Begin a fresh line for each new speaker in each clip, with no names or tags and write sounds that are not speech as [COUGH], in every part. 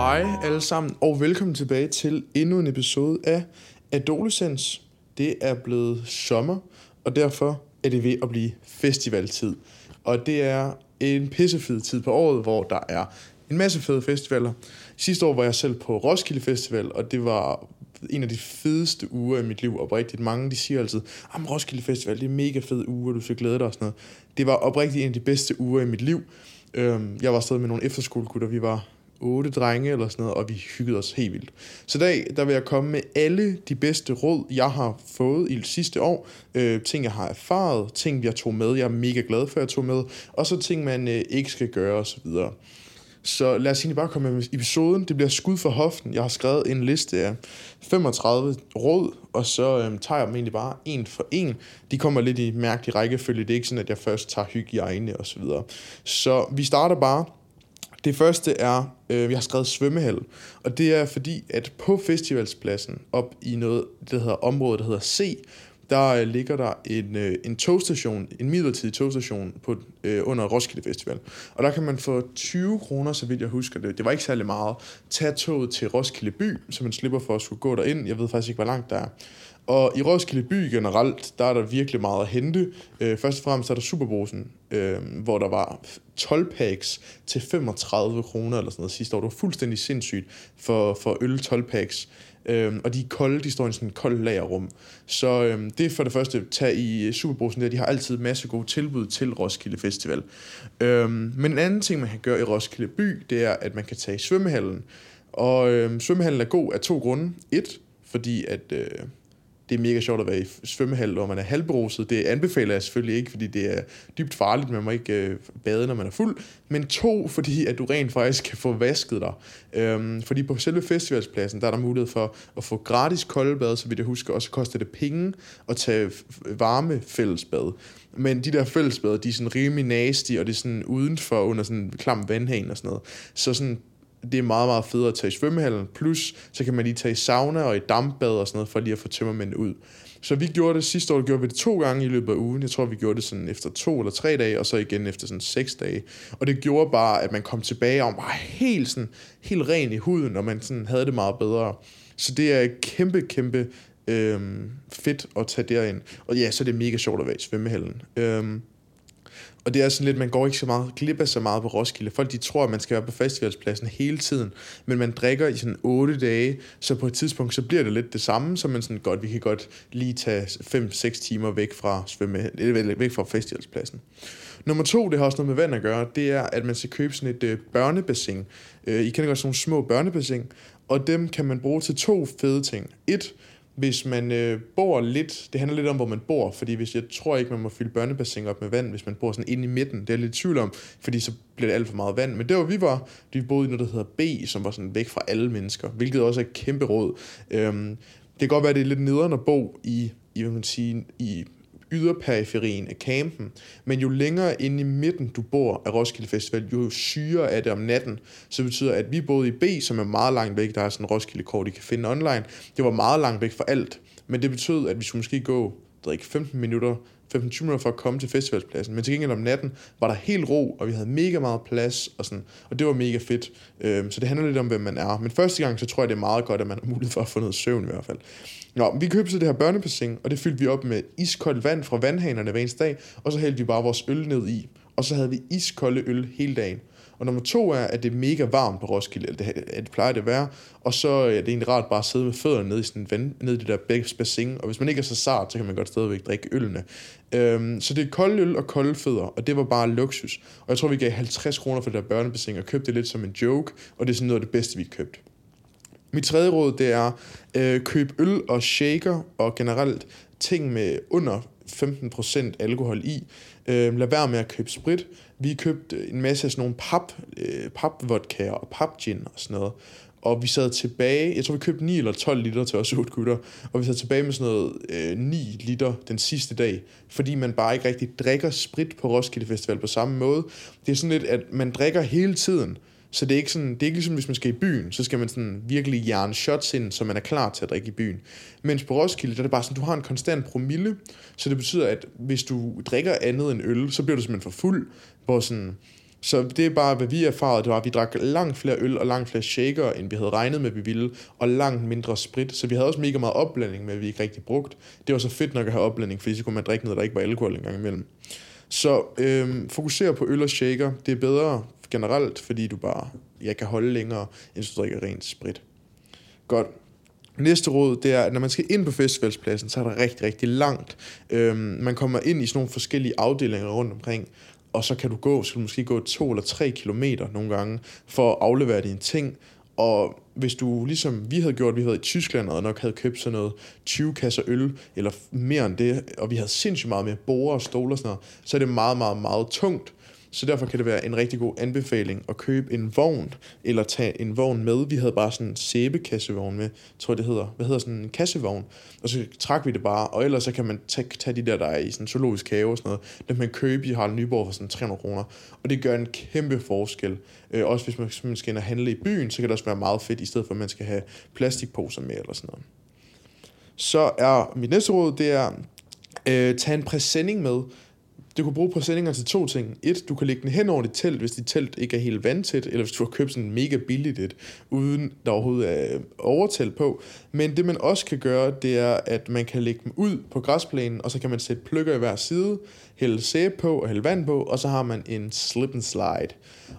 Hej alle sammen, og velkommen tilbage til endnu en episode af Adolescens. Det er blevet sommer, og derfor er det ved at blive festivaltid. Og det er en pissefed tid på året, hvor der er en masse fede festivaler. Sidste år var jeg selv på Roskilde Festival, og det var en af de fedeste uger i mit liv. Oprigtigt mange, de siger altid, at Roskilde Festival, det er en mega fed uge, og du skal glæde dig og sådan noget. Det var oprigtigt en af de bedste uger i mit liv. Øhm, jeg var stadig med nogle efterskolegutter, vi var otte drenge eller sådan noget, og vi hyggede os helt vildt. Så i dag, der vil jeg komme med alle de bedste råd, jeg har fået i det sidste år. Øh, ting, jeg har erfaret, ting, jeg tog med, jeg er mega glad for, at jeg tog med, og så ting, man øh, ikke skal gøre osv. Så lad os egentlig bare komme med episoden. Det bliver skud for hoften. Jeg har skrevet en liste af 35 råd, og så øhm, tager jeg dem egentlig bare en for en. De kommer lidt i mærkelig rækkefølge. Det er ikke sådan, at jeg først tager hygiejne og så videre. Så vi starter bare. Det første er, øh, vi har skrevet svømmehal, og det er fordi, at på festivalspladsen, op i noget, det hedder området, der hedder C, der øh, ligger der en, øh, en togstation, en midlertidig togstation på, øh, under Roskilde Festival. Og der kan man få 20 kroner, så vidt jeg husker det. Det var ikke særlig meget. Tag toget til Roskilde by, så man slipper for at skulle gå derind. Jeg ved faktisk ikke, hvor langt der er. Og i Roskilde by generelt, der er der virkelig meget at hente. Øh, først og fremmest er der Superbrosen, øh, hvor der var 12 packs til 35 kroner eller sådan noget sidste år. Det var fuldstændig sindssygt for, for øl 12 packs. Øh, og de er kolde, de står i sådan en kold lagerrum. Så øh, det er for det første, tag i Superbrusen der, de har altid masse gode tilbud til Roskilde Festival. Øh, men en anden ting, man kan gøre i Roskilde by, det er, at man kan tage i svømmehallen. Og øh, svømmehallen er god af to grunde. Et, fordi at... Øh, det er mega sjovt at være i svømmehal, hvor man er halvbruset. Det anbefaler jeg selvfølgelig ikke, fordi det er dybt farligt. Man må ikke øh, bade, når man er fuld. Men to, fordi at du rent faktisk kan få vasket dig. Øhm, fordi på selve festivalspladsen, der er der mulighed for at få gratis koldbad, så vidt jeg husker. Og så koster det penge at tage varme fællesbad. Men de der fællesbad, de er sådan rimelig nasty, og det er sådan udenfor under sådan en klam vandhane og sådan noget. Så sådan det er meget, meget federe at tage i svømmehallen. Plus, så kan man lige tage i sauna og i dampbad og sådan noget, for lige at få tømmermændene ud. Så vi gjorde det, sidste år gjorde vi det to gange i løbet af ugen. Jeg tror, vi gjorde det sådan efter to eller tre dage, og så igen efter sådan seks dage. Og det gjorde bare, at man kom tilbage og var helt, sådan, helt ren i huden, og man sådan havde det meget bedre. Så det er kæmpe, kæmpe øhm, fedt at tage derind. Og ja, så er det mega sjovt at være i svømmehallen. Øhm, og det er sådan lidt, man går ikke så meget glip af så meget på Roskilde. Folk de tror, at man skal være på festivalspladsen hele tiden, men man drikker i sådan 8 dage, så på et tidspunkt, så bliver det lidt det samme, så man sådan godt, vi kan godt lige tage 5-6 timer væk fra, svømme, væk fra festivalspladsen. Nummer to, det har også noget med vand at gøre, det er, at man skal købe sådan et øh, børnebassin. Øh, I kan godt sådan nogle små børnebassin, og dem kan man bruge til to fede ting. Et, hvis man øh, bor lidt, det handler lidt om, hvor man bor, fordi hvis jeg tror ikke, man må fylde børnebassin op med vand, hvis man bor sådan inde i midten, det er jeg lidt i tvivl om, fordi så bliver det alt for meget vand. Men der hvor vi var, vi boede i noget, der hedder B, som var sådan væk fra alle mennesker, hvilket også er et kæmpe råd. Øhm, det kan godt være, at det er lidt nederen at bo i, i, hvad man sige, i yderperiferien af campen. Men jo længere inde i midten du bor af Roskilde Festival, jo syre er det om natten. Så det betyder, at vi boede i B, som er meget langt væk. Der er sådan en Roskilde-kort, I kan finde online. Det var meget langt væk fra alt. Men det betød, at vi skulle måske gå det ikke, 15 minutter 15-20 minutter for at komme til festivalspladsen. Men til gengæld om natten var der helt ro, og vi havde mega meget plads, og, sådan, og det var mega fedt. Øhm, så det handler lidt om, hvem man er. Men første gang, så tror jeg, det er meget godt, at man har mulighed for at få noget søvn i hvert fald. Nå, vi købte så det her børnebassin, og det fyldte vi op med iskoldt vand fra vandhanerne hver eneste dag, og så hældte vi bare vores øl ned i. Og så havde vi iskolde øl hele dagen. Og nummer to er, at det er mega varmt på Roskilde, eller det, det plejer det at være. Og så er det egentlig rart bare at sidde med fødderne ned i, sådan vand, ned i det der bassin. Og hvis man ikke er så sart, så kan man godt stadigvæk drikke ølene. Øhm, så det er kold øl og kolde fødder, og det var bare luksus. Og jeg tror, vi gav 50 kroner for det der børnebassin, og købte det lidt som en joke, og det er sådan noget af det bedste, vi købte. Mit tredje råd, det er øh, køb øl og shaker, og generelt ting med under 15% alkohol i. Øh, lad være med at købe sprit. Vi købte øh, en masse af sådan nogle pap, øh, papvodkaer og papgin og sådan noget. Og vi sad tilbage, jeg tror vi købte 9 eller 12 liter til os otte gutter, og vi sad tilbage med sådan noget øh, 9 liter den sidste dag, fordi man bare ikke rigtig drikker sprit på Roskilde Festival på samme måde. Det er sådan lidt, at man drikker hele tiden, så det er ikke sådan, det er ikke ligesom, hvis man skal i byen, så skal man sådan virkelig jern shots ind, så man er klar til at drikke i byen. Mens på Roskilde, der er det bare sådan, du har en konstant promille, så det betyder, at hvis du drikker andet end øl, så bliver du simpelthen for fuld, hvor sådan, Så det er bare, hvad vi erfarede, det var, at vi drak langt flere øl og langt flere shaker, end vi havde regnet med, at vi ville, og langt mindre sprit. Så vi havde også mega meget opblanding med, vi ikke rigtig brugt. Det var så fedt nok at have opblanding, fordi så kunne man drikke noget, der ikke var alkohol engang imellem. Så øhm, fokuser på øl og shaker. Det er bedre generelt, fordi du bare jeg kan holde længere, end du drikker rent sprit. Godt. Næste råd, det er, at når man skal ind på festivalspladsen, så er der rigtig, rigtig langt. Øhm, man kommer ind i sådan nogle forskellige afdelinger rundt omkring, og så kan du gå, så kan du måske gå to eller tre kilometer nogle gange, for at aflevere dine ting. Og hvis du, ligesom vi havde gjort, vi havde i Tyskland, og nok havde købt sådan noget 20 kasser øl, eller mere end det, og vi havde sindssygt meget mere borer og stole og sådan noget, så er det meget, meget, meget tungt. Så derfor kan det være en rigtig god anbefaling at købe en vogn, eller tage en vogn med. Vi havde bare sådan en sæbekassevogn med, tror jeg det hedder. Hvad hedder sådan en kassevogn? Og så trak vi det bare, og ellers så kan man tage, tage de der, der er i sådan en zoologisk have og sådan noget. Dem man købe i Harald Nyborg for sådan 300 kroner. Og det gør en kæmpe forskel. Øh, også hvis man, man skal ind og handle i byen, så kan det også være meget fedt, i stedet for at man skal have plastikposer med eller sådan noget. Så er mit næste råd, det er, øh, tage en præsending med. Du kan bruge præsendinger til to ting. Et, du kan lægge den hen over dit telt, hvis dit telt ikke er helt vandtæt, eller hvis du har købt sådan en mega billigt et, uden der overhovedet er overtelt på. Men det man også kan gøre, det er, at man kan lægge dem ud på græsplænen, og så kan man sætte pløkker i hver side, hælde sæbe på og hælde vand på, og så har man en slip and slide.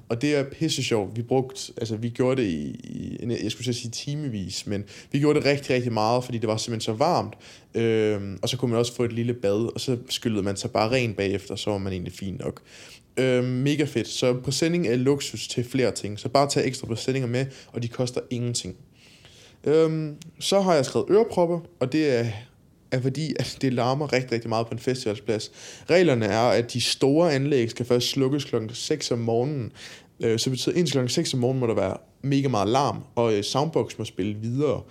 Og det er pisse sjovt. Vi brugte, altså vi gjorde det i, i jeg skulle sige timevis, men vi gjorde det rigtig, rigtig meget, fordi det var simpelthen så varmt. Øhm, og så kunne man også få et lille bad, og så skyllede man sig bare ren bagefter, så var man egentlig fin nok. Øhm, mega fedt. Så præsending er luksus til flere ting. Så bare tag ekstra præsendinger med, og de koster ingenting. Øhm, så har jeg skrevet ørepropper, og det er er fordi, at det larmer rigtig, rigtig meget på en festivalsplads. Reglerne er, at de store anlæg skal først slukkes kl. 6 om morgenen. Øh, så betyder, indtil kl. 6 om morgenen må der være mega meget larm, og øh, soundbox må spille videre.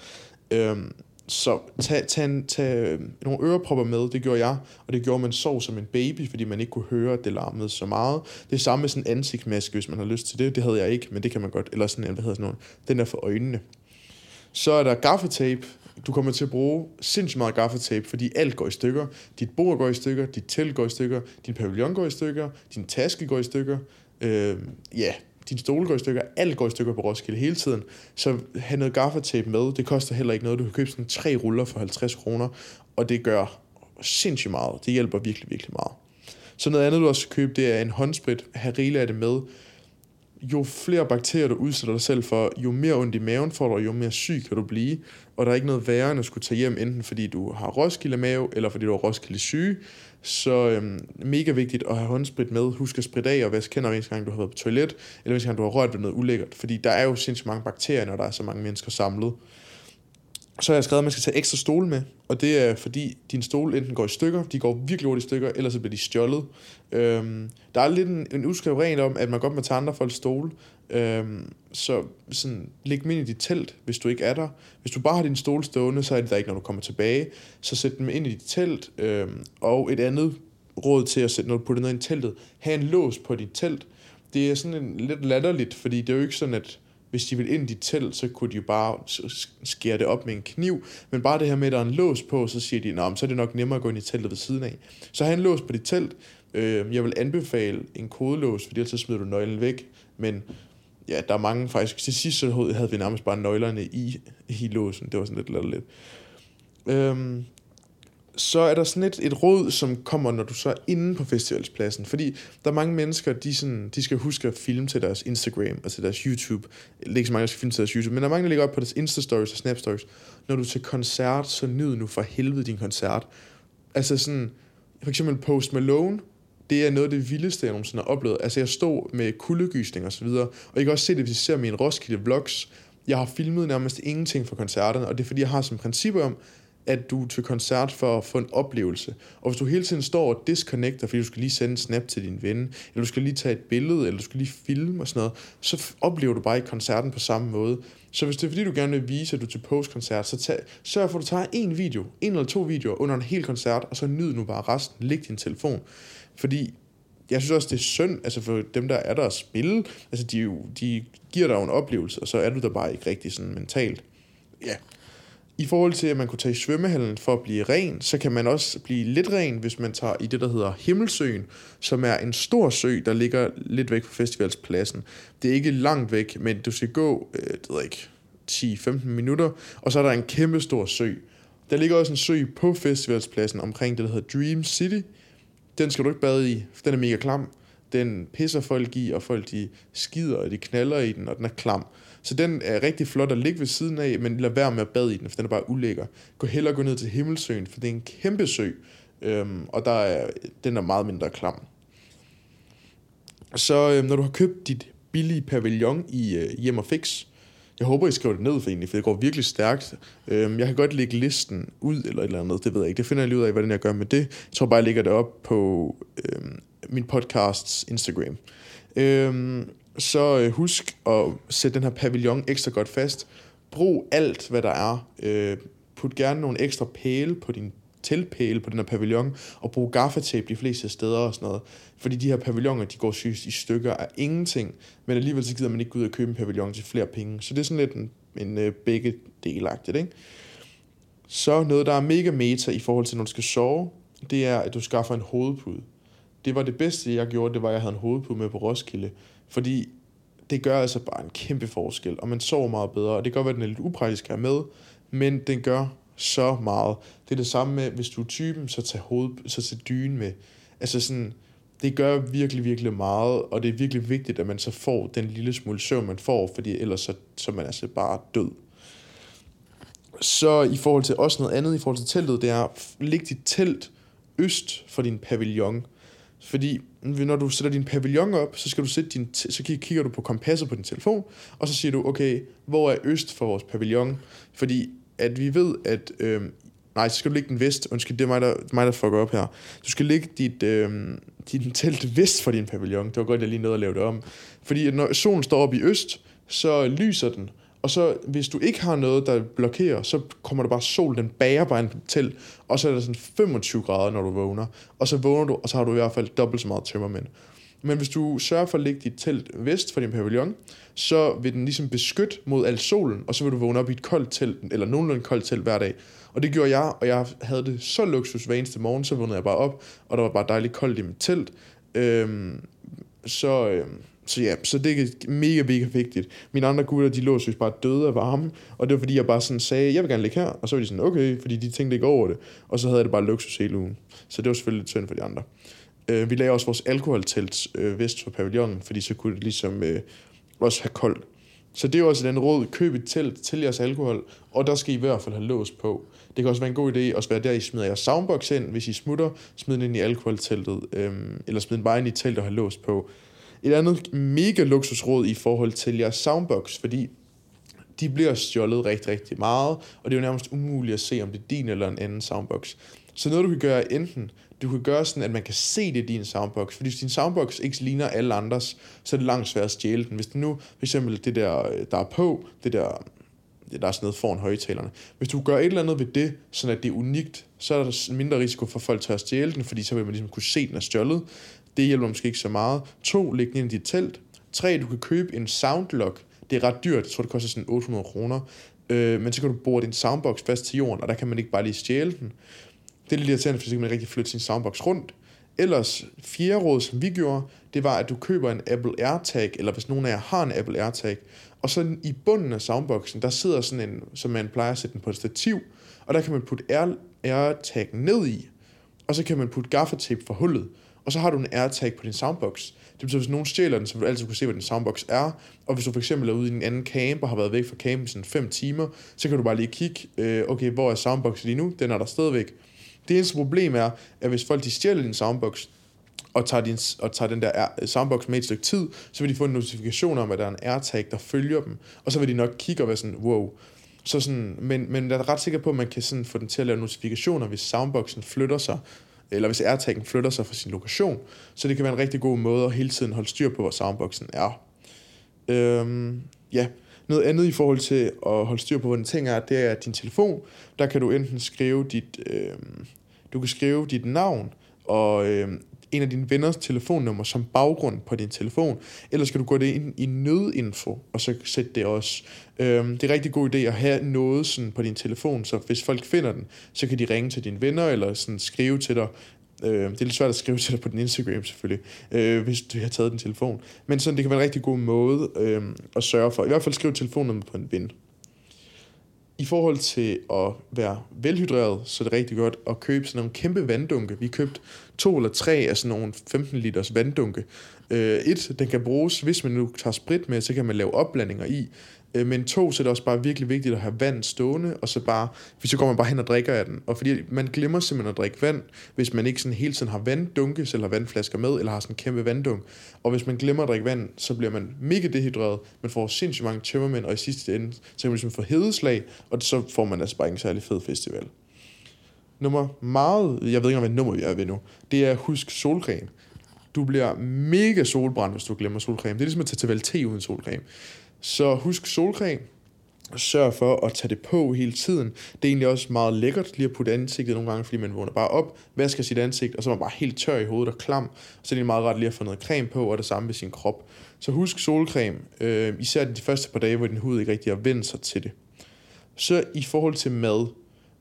Øhm, så tag, tag, tag øh, nogle ørepropper med, det gjorde jeg, og det gjorde man sov som en baby, fordi man ikke kunne høre, at det larmede så meget. Det er samme med sådan en ansigtsmaske, hvis man har lyst til det. Det havde jeg ikke, men det kan man godt. Eller sådan en, hvad hedder sådan noget, den er for øjnene. Så er der gaffetape, du kommer til at bruge sindssygt meget gaffatape, fordi alt går i stykker. Dit bord går i stykker, dit telt går i stykker, din pavillon går i stykker, din taske går i stykker, øh, ja, din stole går i stykker, alt går i stykker på Roskilde hele tiden. Så have noget gaffatape med, det koster heller ikke noget. Du kan købe sådan tre ruller for 50 kroner, og det gør sindssygt meget. Det hjælper virkelig, virkelig meget. Så noget andet, du også kan købe, det er en håndsprit. Ha' rigeligt af det med jo flere bakterier du udsætter dig selv for, jo mere ondt i maven får du, jo mere syg kan du blive. Og der er ikke noget værre end at skulle tage hjem, enten fordi du har Roskilde mave, eller fordi du har Roskilde syge. Så øhm, mega vigtigt at have håndsprit med. Husk at spritte af og vaske hænder, hver gang du har været på toilet, eller hvis gang du har rørt ved noget ulækkert. Fordi der er jo sindssygt mange bakterier, når der er så mange mennesker samlet. Så har jeg skrevet, at man skal tage ekstra stole med, og det er fordi din stole enten går i stykker, de går virkelig hurtigt i stykker, eller så bliver de stjålet. Øhm, der er lidt en, en uskrevet regel om, at man godt må tage andre folks stole, øhm, så sådan, læg dem ind i dit telt, hvis du ikke er der. Hvis du bare har din stole stående, så er det der ikke, når du kommer tilbage. Så sæt dem ind i dit telt, øhm, og et andet råd til at sætte noget, putte noget ind i teltet, have en lås på dit telt. Det er sådan en, lidt latterligt, fordi det er jo ikke sådan, at hvis de vil ind i dit telt, så kunne de jo bare skære det op med en kniv. Men bare det her med, at der er en lås på, så siger de, Nå, så er det nok nemmere at gå ind i teltet ved siden af. Så have en lås på dit telt. Øh, jeg vil anbefale en kodelås, for ellers så smider du nøglen væk. Men ja, der er mange faktisk. Til sidst så havde vi nærmest bare nøglerne i, i låsen. Det var sådan lidt lidt. Øhm, så er der sådan et, et råd, som kommer, når du så er inde på festivalspladsen. Fordi der er mange mennesker, de, sådan, de skal huske at filme til deres Instagram og til deres YouTube. Det er ikke så mange, der skal filme til deres YouTube, men der er mange, der ligger op på deres Insta-stories og Snap-stories. Når du er til koncert, så nyd nu for helvede din koncert. Altså sådan, for eksempel Post Malone, det er noget af det vildeste, jeg nogensinde har oplevet. Altså jeg stod med kuldegysning og så videre, og I kan også se det, hvis I ser mine Roskilde vlogs. Jeg har filmet nærmest ingenting fra koncerterne, og det er fordi, jeg har som princip om, at du er til koncert for at få en oplevelse. Og hvis du hele tiden står og disconnecter, fordi du skal lige sende en snap til din ven, eller du skal lige tage et billede, eller du skal lige filme og sådan noget, så oplever du bare ikke koncerten på samme måde. Så hvis det er fordi, du gerne vil vise, at du er til postkoncert, så tag, sørg for, at du tager en video, en eller to videoer under en hel koncert, og så nyd nu bare resten. Læg din telefon. Fordi jeg synes også, det er synd, altså for dem, der er der at spille, altså de, jo, de giver dig jo en oplevelse, og så er du der bare ikke rigtig sådan mentalt. Ja, i forhold til, at man kunne tage i svømmehallen for at blive ren, så kan man også blive lidt ren, hvis man tager i det, der hedder Himmelsøen, som er en stor sø, der ligger lidt væk fra festivalspladsen. Det er ikke langt væk, men du skal gå, øh, det ved ikke, 10-15 minutter, og så er der en kæmpe stor sø. Der ligger også en sø på festivalspladsen omkring det, der hedder Dream City. Den skal du ikke bade i, for den er mega klam. Den pisser folk i, og folk de skider, og de knaller i den, og den er klam. Så den er rigtig flot at ligge ved siden af, men lad være med at bade i den, for den er bare ulækker. Gå hellere gå ned til Himmelsøen, for det er en kæmpe sø, øhm, og der er, den er meget mindre klam. Så øhm, når du har købt dit billige pavillon i øh, Hjem og Fix, jeg håber, I skriver det ned for egentlig, for det går virkelig stærkt. Øhm, jeg kan godt lægge listen ud eller et eller andet, det ved jeg ikke. Det finder jeg lige ud af, hvordan jeg gør med det. Jeg tror bare, jeg lægger det op på øhm, min podcasts Instagram. Øhm, så øh, husk at sætte den her pavillon ekstra godt fast. Brug alt, hvad der er. Øh, put gerne nogle ekstra pæle på din teltpæle på den her pavillon, og brug gaffatape de fleste steder og sådan noget. Fordi de her pavilloner, de går sygt i stykker af ingenting, men alligevel så gider man ikke gå ud og købe en pavillon til flere penge. Så det er sådan lidt en, en uh, begge delagtigt, ikke? Så noget, der er mega meta i forhold til, når du skal sove, det er, at du skaffer en hovedpude. Det var det bedste, jeg gjorde, det var, at jeg havde en hovedpude med på Roskilde. Fordi det gør altså bare en kæmpe forskel, og man sover meget bedre. Og det kan godt være, at den er lidt upraktisk at have med, men den gør så meget. Det er det samme med, hvis du er typen, så tag, hoved, så tag dyne med. Altså sådan, det gør virkelig, virkelig meget, og det er virkelig vigtigt, at man så får den lille smule søvn, man får, fordi ellers så, så er man altså bare død. Så i forhold til også noget andet, i forhold til teltet, det er, læg dit telt øst for din pavillon. Fordi når du sætter din pavillon op, så skal du sætte din så kigger du på kompasset på din telefon, og så siger du, okay, hvor er øst for vores pavillon? Fordi at vi ved, at... Øh, nej, så skal du lægge den vest. Undskyld, det er mig, der, mig, der fucker op her. Du skal lægge dit, øh, dit telt vest for din pavillon. Det var godt, jeg lige nåede at lave det om. Fordi når solen står op i øst, så lyser den. Og så, hvis du ikke har noget, der blokerer, så kommer der bare sol, den bager bare til, og så er der sådan 25 grader, når du vågner. Og så vågner du, og så har du i hvert fald dobbelt så meget tømmermænd. Men hvis du sørger for at lægge dit telt vest for din pavillon, så vil den ligesom beskytte mod al solen, og så vil du vågne op i et koldt telt, eller nogenlunde koldt telt hver dag. Og det gjorde jeg, og jeg havde det så luksus hver eneste morgen, så vågnede jeg bare op, og der var bare dejligt koldt i mit telt. Øhm, så, øhm, så ja, så det er mega, mega vigtigt. Mine andre gutter, de lå synes bare døde af varme, og det var fordi, jeg bare sådan sagde, jeg vil gerne ligge her, og så var de sådan, okay, fordi de tænkte ikke over det, og så havde jeg det bare luksus hele ugen. Så det var selvfølgelig lidt synd for de andre. Øh, vi lagde også vores alkoholtelt øh, vest for pavillonen, fordi så kunne det ligesom øh, også have koldt. Så det er jo også den råd, køb et telt til jeres alkohol, og der skal I i hvert fald have lås på. Det kan også være en god idé at være der, I smider jeres soundbox ind, hvis I smutter, smid den ind i alkoholteltet, øhm, eller smid den bare ind i teltet og have lås på. Et andet mega luksusråd i forhold til jeres soundbox, fordi de bliver stjålet rigtig, rigtig meget, og det er jo nærmest umuligt at se, om det er din eller en anden soundbox. Så noget, du kan gøre enten, du kan gøre sådan, at man kan se det i din soundbox. Fordi hvis din soundbox ikke ligner alle andres, så er det langt svært at stjæle den. Hvis det nu, for eksempel det der, der er på, det der, der er sådan noget foran højtalerne. Hvis du gør et eller andet ved det, sådan at det er unikt, så er der mindre risiko for folk til at stjæle den, fordi så vil man ligesom kunne se, at den er stjålet. Det hjælper måske ikke så meget. To, læg den ind i dit telt. Tre, du kan købe en soundlock. Det er ret dyrt. Jeg tror, det koster sådan 800 kroner. Øh, men så kan du bore din soundbox fast til jorden, og der kan man ikke bare lige stjæle den. Det er lidt irriterende, fordi så kan man rigtig flytte sin soundbox rundt. Ellers, fjerde råd, som vi gjorde, det var, at du køber en Apple AirTag, eller hvis nogen af jer har en Apple AirTag, og så i bunden af soundboxen, der sidder sådan en, som man plejer at sætte den på et stativ, og der kan man putte Air, AirTag ned i, og så kan man putte gaffatape for hullet, og så har du en AirTag på din soundbox. Det betyder, at hvis nogen stjæler den, så vil du altid kunne se, hvad din soundbox er. Og hvis du for eksempel er ude i en anden camp og har været væk fra campen sådan 5 timer, så kan du bare lige kigge, øh, okay, hvor er soundboxen lige nu? Den er der stadigvæk. Det eneste problem er, at hvis folk de stjæler din soundbox, og tager, din, og tager den der soundbox med et stykke tid, så vil de få en notifikation om, at der er en AirTag, der følger dem, og så vil de nok kigge og være sådan, wow. Så sådan, men, men jeg er ret sikker på, at man kan sådan få den til at lave notifikationer, hvis soundboxen flytter sig, eller hvis AirTag'en flytter sig fra sin lokation. Så det kan være en rigtig god måde at hele tiden holde styr på, hvor soundboxen er. Øhm, ja, noget andet i forhold til at holde styr på, hvordan ting er, det er din telefon. Der kan du enten skrive dit, øh, du kan skrive dit navn og øh, en af dine venners telefonnummer som baggrund på din telefon, eller skal du gå det ind i nødinfo, og så sætte det også. Øhm, det er en rigtig god idé at have noget sådan på din telefon, så hvis folk finder den, så kan de ringe til dine venner, eller sådan skrive til dig, Øh, det er lidt svært at skrive til dig på din Instagram selvfølgelig, øh, hvis du har taget din telefon. Men sådan, det kan være en rigtig god måde øh, at sørge for. I hvert fald skrive telefonnummer på en ven. I forhold til at være velhydreret, så er det rigtig godt at købe sådan nogle kæmpe vanddunke. Vi købte to eller tre af sådan nogle 15 liters vanddunke. Øh, et, den kan bruges, hvis man nu tager sprit med, så kan man lave opblandinger i. Øh, men to, så er det også bare virkelig vigtigt at have vand stående, og så bare, hvis så går man bare hen og drikker af den. Og fordi man glemmer simpelthen at drikke vand, hvis man ikke sådan hele tiden har vanddunke, eller vandflasker med, eller har sådan en kæmpe vanddunk. Og hvis man glemmer at drikke vand, så bliver man mega dehydreret, man får sindssygt mange tømmermænd, og i sidste ende, så kan man ligesom få hedeslag, og så får man altså bare ikke en særlig fed festival. Nummer meget, jeg ved ikke, hvad nummer vi er ved nu, det er husk solcreme. Du bliver mega solbrændt, hvis du glemmer solcreme. Det er ligesom at tage til valg uden solcreme. Så husk solcreme. Sørg for at tage det på hele tiden. Det er egentlig også meget lækkert lige at putte ansigtet nogle gange, fordi man vågner bare op, vasker sit ansigt, og så er man bare helt tør i hovedet og klam. Så det er meget rart lige at få noget creme på, og det samme med sin krop. Så husk solcreme, øh, især de første par dage, hvor din hud ikke rigtig har vendt sig til det. Så i forhold til mad.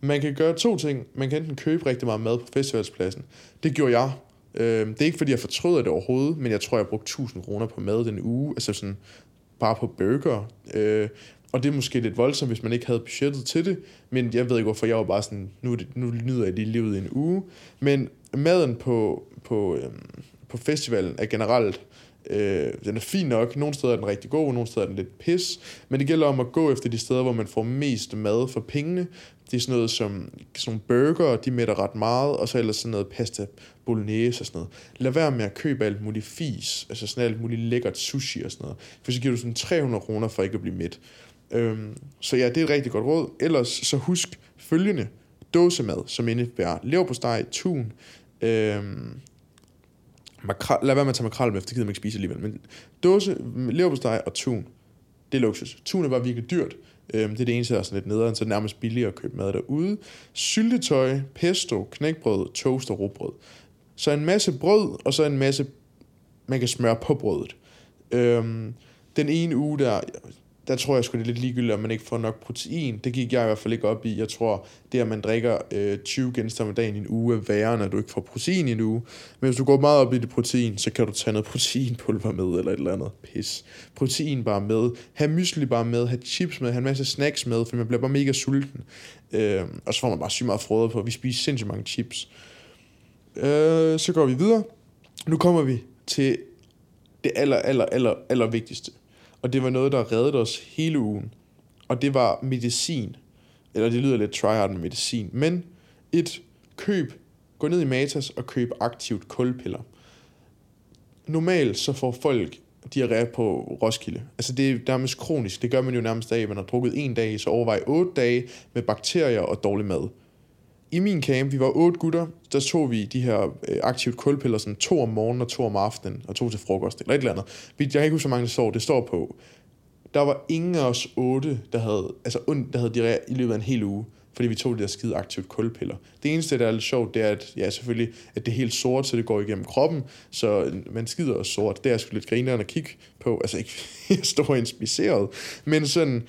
Man kan gøre to ting. Man kan enten købe rigtig meget mad på festivalspladsen. Det gjorde jeg. Øh, det er ikke fordi, jeg fortryder det overhovedet, men jeg tror, jeg brugte 1000 kroner på mad den uge. Altså sådan bare på burger. Øh, og det er måske lidt voldsomt, hvis man ikke havde budgettet til det, men jeg ved ikke, hvorfor jeg var bare sådan, nu, nu nyder jeg lige livet i en uge. Men maden på, på, øhm, på festivalen er generelt, øh, den er fin nok. Nogle steder er den rigtig god, nogle steder er den lidt pis. Men det gælder om at gå efter de steder, hvor man får mest mad for pengene. Det er sådan noget som sådan burger, de mætter ret meget, og så ellers sådan noget pasta bolognese og sådan noget. Lad være med at købe alt muligt fis, altså sådan alt muligt lækkert sushi og sådan noget. For så giver du sådan 300 kroner for ikke at blive mæt. Øhm, så ja, det er et rigtig godt råd. Ellers så husk følgende dåsemad, som indebærer leverpostej, tun, øhm, makral, lad være med at tage makrel med, for det gider man ikke spise alligevel. Men dåse, leverpostej og tun, det er luksus. Tun er bare virkelig dyrt. Øhm, det er det eneste, der er sådan lidt nederen, så det er nærmest billigere at købe mad derude. Syltetøj, pesto, knækbrød, toast og råbrød. Så en masse brød, og så en masse, man kan smøre på brødet. Øhm, den ene uge der, der tror jeg sgu det er lidt ligegyldigt, om man ikke får nok protein. Det gik jeg i hvert fald ikke op i. Jeg tror, det at man drikker øh, 20 genstande om dagen i en uge er værre, når du ikke får protein i en uge. Men hvis du går meget op i det protein, så kan du tage noget proteinpulver med, eller et eller andet pis. Protein bare med. Ha' mysli bare med. Ha' chips med. Ha' en masse snacks med, for man bliver bare mega sulten. Øh, og så får man bare sygt meget frøde på. Vi spiser sindssygt mange chips. Øh, så går vi videre. Nu kommer vi til det aller, aller, aller, aller vigtigste. Og det var noget, der reddede os hele ugen. Og det var medicin. Eller det lyder lidt tryhard med medicin. Men et, køb, gå ned i Matas og køb aktivt kulpiller. Normalt så får folk diarré på Roskilde. Altså det er nærmest kronisk. Det gør man jo nærmest af, man har drukket en dag, så overvej otte dage med bakterier og dårlig mad i min camp, vi var otte gutter, der tog vi de her øh, aktivt kulpiller, sådan to om morgenen og to om aftenen, og to til frokost, eller et eller andet. Jeg kan ikke huske, hvor mange det står, det står på. Der var ingen af os otte, der havde, altså, ondt, der havde diarré i løbet af en hel uge, fordi vi tog de der skide aktivt kulpiller. Det eneste, der er lidt sjovt, det er, at, ja, selvfølgelig, at det er helt sort, så det går igennem kroppen, så man skider også sort. Det er sgu lidt grinerende at kigge på. Altså ikke, [LAUGHS] jeg står inspiceret, men sådan,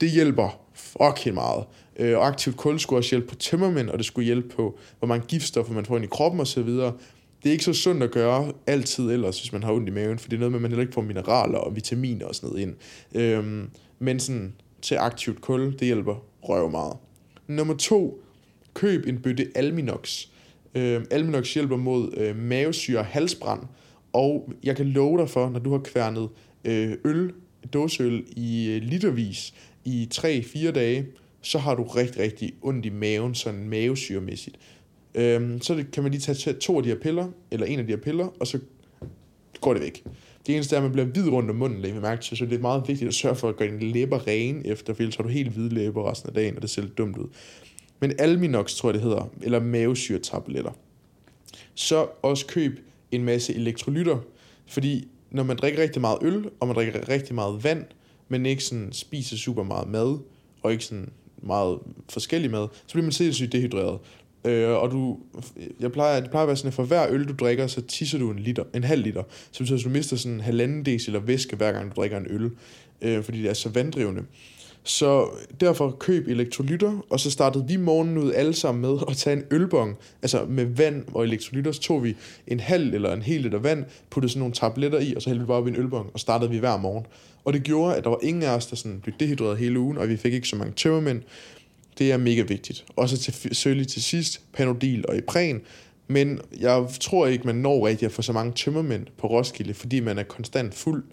det hjælper fucking meget. Øh, og aktivt kul skulle også hjælpe på tømmermænd, og det skulle hjælpe på, hvor mange giftstoffer man får ind i kroppen osv. Det er ikke så sundt at gøre altid ellers, hvis man har ondt i maven, for det er noget med, at man heller ikke får mineraler og vitaminer og sådan noget ind. Øhm, men sådan til aktivt kul, det hjælper røv meget. Nummer to, køb en bøtte Alminox. Øhm, Alminox hjælper mod øh, mavesyre og halsbrand, og jeg kan love dig for, når du har kværnet øh, øl, dåseøl i øh, litervis i 3-4 dage, så har du rigtig, rigtig ondt i maven, sådan mavesyremæssigt. Øhm, så det, kan man lige tage to af de her piller, eller en af de her piller, og så går det væk. Det eneste er, at man bliver hvid rundt om munden, lægger mærke til, så det er meget vigtigt at sørge for at gøre dine læber rene efter, for ellers har du helt hvide læber resten af dagen, og det ser lidt dumt ud. Men Alminox, tror jeg det hedder, eller mavesyretabletter. Så også køb en masse elektrolytter, fordi når man drikker rigtig meget øl, og man drikker rigtig meget vand, men ikke sådan spiser super meget mad, og ikke sådan meget forskellig mad, så bliver man sindssygt dehydreret. Øh, og du, jeg plejer, det plejer at være sådan, at for hver øl, du drikker, så tisser du en, liter, en halv liter. Så betyder, at du mister sådan en halvanden eller væske, hver gang du drikker en øl. Øh, fordi det er så vanddrivende. Så derfor køb elektrolytter, og så startede vi morgenen ud alle sammen med at tage en ølbong, altså med vand og elektrolytter, så tog vi en halv eller en hel liter vand, puttede sådan nogle tabletter i, og så hældte vi bare op i en ølbong, og startede vi hver morgen. Og det gjorde, at der var ingen af os, der sådan blev dehydreret hele ugen, og vi fik ikke så mange tømmermænd. Det er mega vigtigt. Også til, selvfølgelig til sidst, Panodil og Ipren, men jeg tror ikke, man når rigtig at få så mange tømmermænd på Roskilde, fordi man er konstant fuld.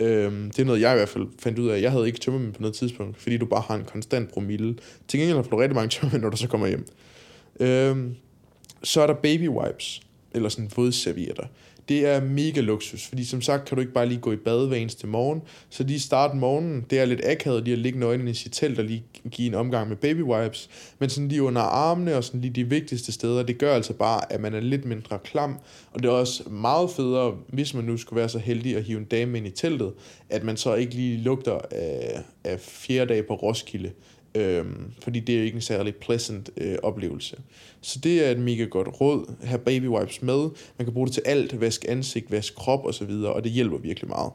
Øhm, det er noget, jeg i hvert fald fandt ud af. Jeg havde ikke tømmermænd på noget tidspunkt, fordi du bare har en konstant promille. Til gengæld har du rigtig mange tømmermænd, når du så kommer hjem. Øhm, så er der baby wipes, eller sådan vådservietter. Det er mega luksus, fordi som sagt kan du ikke bare lige gå i bad hver eneste morgen. Så lige starte morgenen, det er lidt akavet lige at ligge nøglen i sit telt og lige give en omgang med baby wipes. Men sådan lige under armene og sådan lige de vigtigste steder, det gør altså bare, at man er lidt mindre klam. Og det er også meget federe, hvis man nu skulle være så heldig at hive en dame ind i teltet, at man så ikke lige lugter af, af fjerde dag på Roskilde. Øhm, fordi det er jo ikke en særlig pleasant øh, oplevelse. Så det er et mega godt råd. Have baby wipes med. Man kan bruge det til alt. Vask ansigt, vask krop osv. Og det hjælper virkelig meget.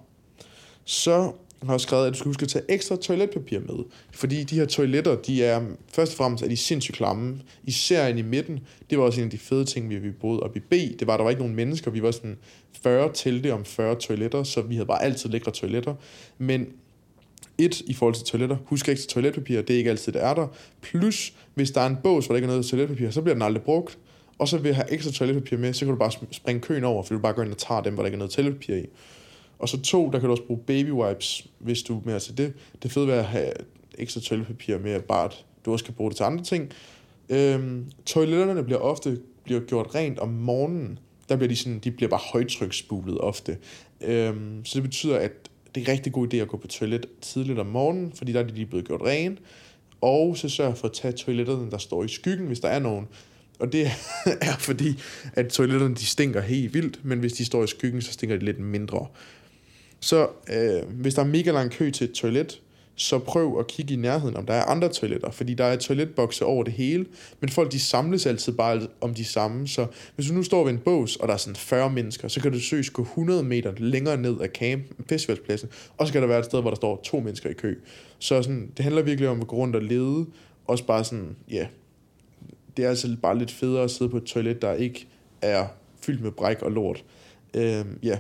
Så har jeg skrevet, at du skal huske at tage ekstra toiletpapir med. Fordi de her toiletter, de er først og fremmest er de sindssygt klamme. Især inde i midten. Det var også en af de fede ting, vi, vi boede oppe i B. Det var, der var ikke nogen mennesker. Vi var sådan 40 telte om 40 toiletter, så vi havde bare altid lækre toiletter. Men et, i forhold til toiletter, husk ikke til toiletpapir, det er ikke altid, det er der. Plus, hvis der er en bås, hvor der ikke er noget toiletpapir, så bliver den aldrig brugt. Og så vil have ekstra toiletpapir med, så kan du bare springe køen over, for du bare går ind og tager dem, hvor der ikke er noget toiletpapir i. Og så to, der kan du også bruge baby wipes, hvis du med til det. Det fede ved at have ekstra toiletpapir med, bare at du også kan bruge det til andre ting. Øhm, toiletterne bliver ofte bliver gjort rent om morgenen. Der bliver de, sådan, de bliver bare højtryksspulet ofte. Øhm, så det betyder, at det er en rigtig god idé at gå på toilet tidligt om morgenen, fordi der er de lige blevet gjort ren. Og så sørg for at tage toiletterne, der står i skyggen, hvis der er nogen. Og det [LAUGHS] er fordi, at toiletterne de stinker helt vildt, men hvis de står i skyggen, så stinker de lidt mindre. Så øh, hvis der er mega lang kø til et toilet, så prøv at kigge i nærheden, om der er andre toiletter, fordi der er toiletbokse over det hele, men folk de samles altid bare om de samme, så hvis du nu står ved en bås, og der er sådan 40 mennesker, så kan du søge gå 100 meter længere ned af camp, festivalspladsen, og så kan der være et sted, hvor der står to mennesker i kø. Så sådan, det handler virkelig om at gå rundt og lede, også bare sådan, ja, yeah, det er altså bare lidt federe at sidde på et toilet, der ikke er fyldt med bræk og lort. Øh, ja, yeah.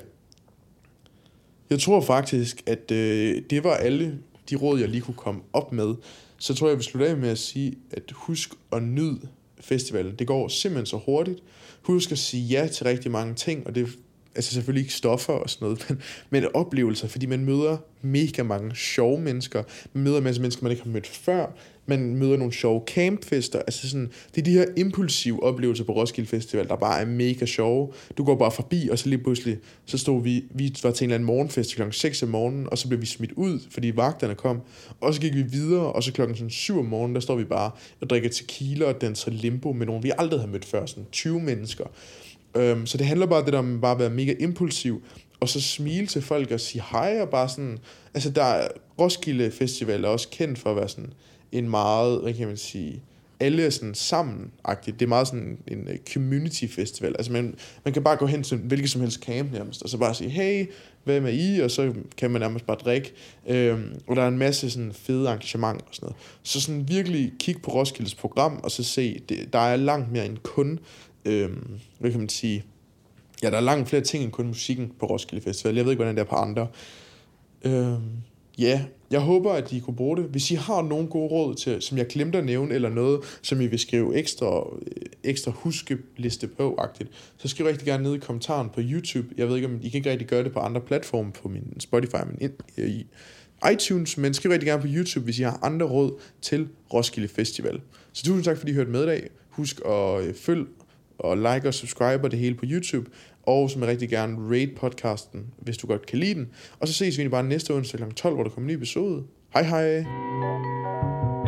Jeg tror faktisk, at øh, det var alle de råd, jeg lige kunne komme op med, så tror jeg, jeg vil slutte af med at sige, at husk at nyde festivalen. Det går simpelthen så hurtigt. Husk at sige ja til rigtig mange ting, og det altså selvfølgelig ikke stoffer og sådan noget, [LAUGHS] men, men oplevelser, fordi man møder mega mange sjove mennesker, man møder en masse mennesker, man ikke har mødt før, man møder nogle sjove campfester, altså sådan, det er de her impulsive oplevelser på Roskilde Festival, der bare er mega sjove. Du går bare forbi, og så lige pludselig, så stod vi, vi var til en eller anden morgenfest klokken 6 om morgenen, og så blev vi smidt ud, fordi vagterne kom, og så gik vi videre, og så klokken sådan 7 om morgenen, der står vi bare og drikker tequila og danser limbo med nogen, vi aldrig har mødt før, sådan 20 mennesker. Øhm, så det handler bare det der om bare at være mega impulsiv, og så smile til folk og sige hej, og bare sådan, altså der er, Roskilde Festival er også kendt for at være sådan en meget, hvad kan man sige, alle er sådan sammen -agtigt. Det er meget sådan en øh, community festival. Altså man, man kan bare gå hen til hvilket som helst camp nærmest, og så bare sige, hey, hvad med I? Og så kan man nærmest bare drikke. Øhm, og der er en masse sådan fede arrangementer og sådan noget. Så sådan virkelig kig på Roskildes program, og så se, det, der er langt mere end kun øhm, hvad kan man sige, ja, der er langt flere ting end kun musikken på Roskilde Festival. Jeg ved ikke, hvordan det er på andre. Øhm, ja, jeg håber, at I kunne bruge det. Hvis I har nogle gode råd til, som jeg glemte at nævne, eller noget, som I vil skrive ekstra, øh, ekstra huskeliste på-agtigt, så skriv rigtig gerne ned i kommentaren på YouTube. Jeg ved ikke, om I kan ikke rigtig gøre det på andre platforme, på min Spotify, men øh, i iTunes, men skriv rigtig gerne på YouTube, hvis I har andre råd til Roskilde Festival. Så tusind tak, fordi I hørte med i dag. Husk at øh, følge og like og subscribe og det hele på YouTube, og som jeg rigtig gerne rate podcasten, hvis du godt kan lide den. Og så ses vi bare næste onsdag kl. 12, hvor der kommer en ny episode. Hej hej!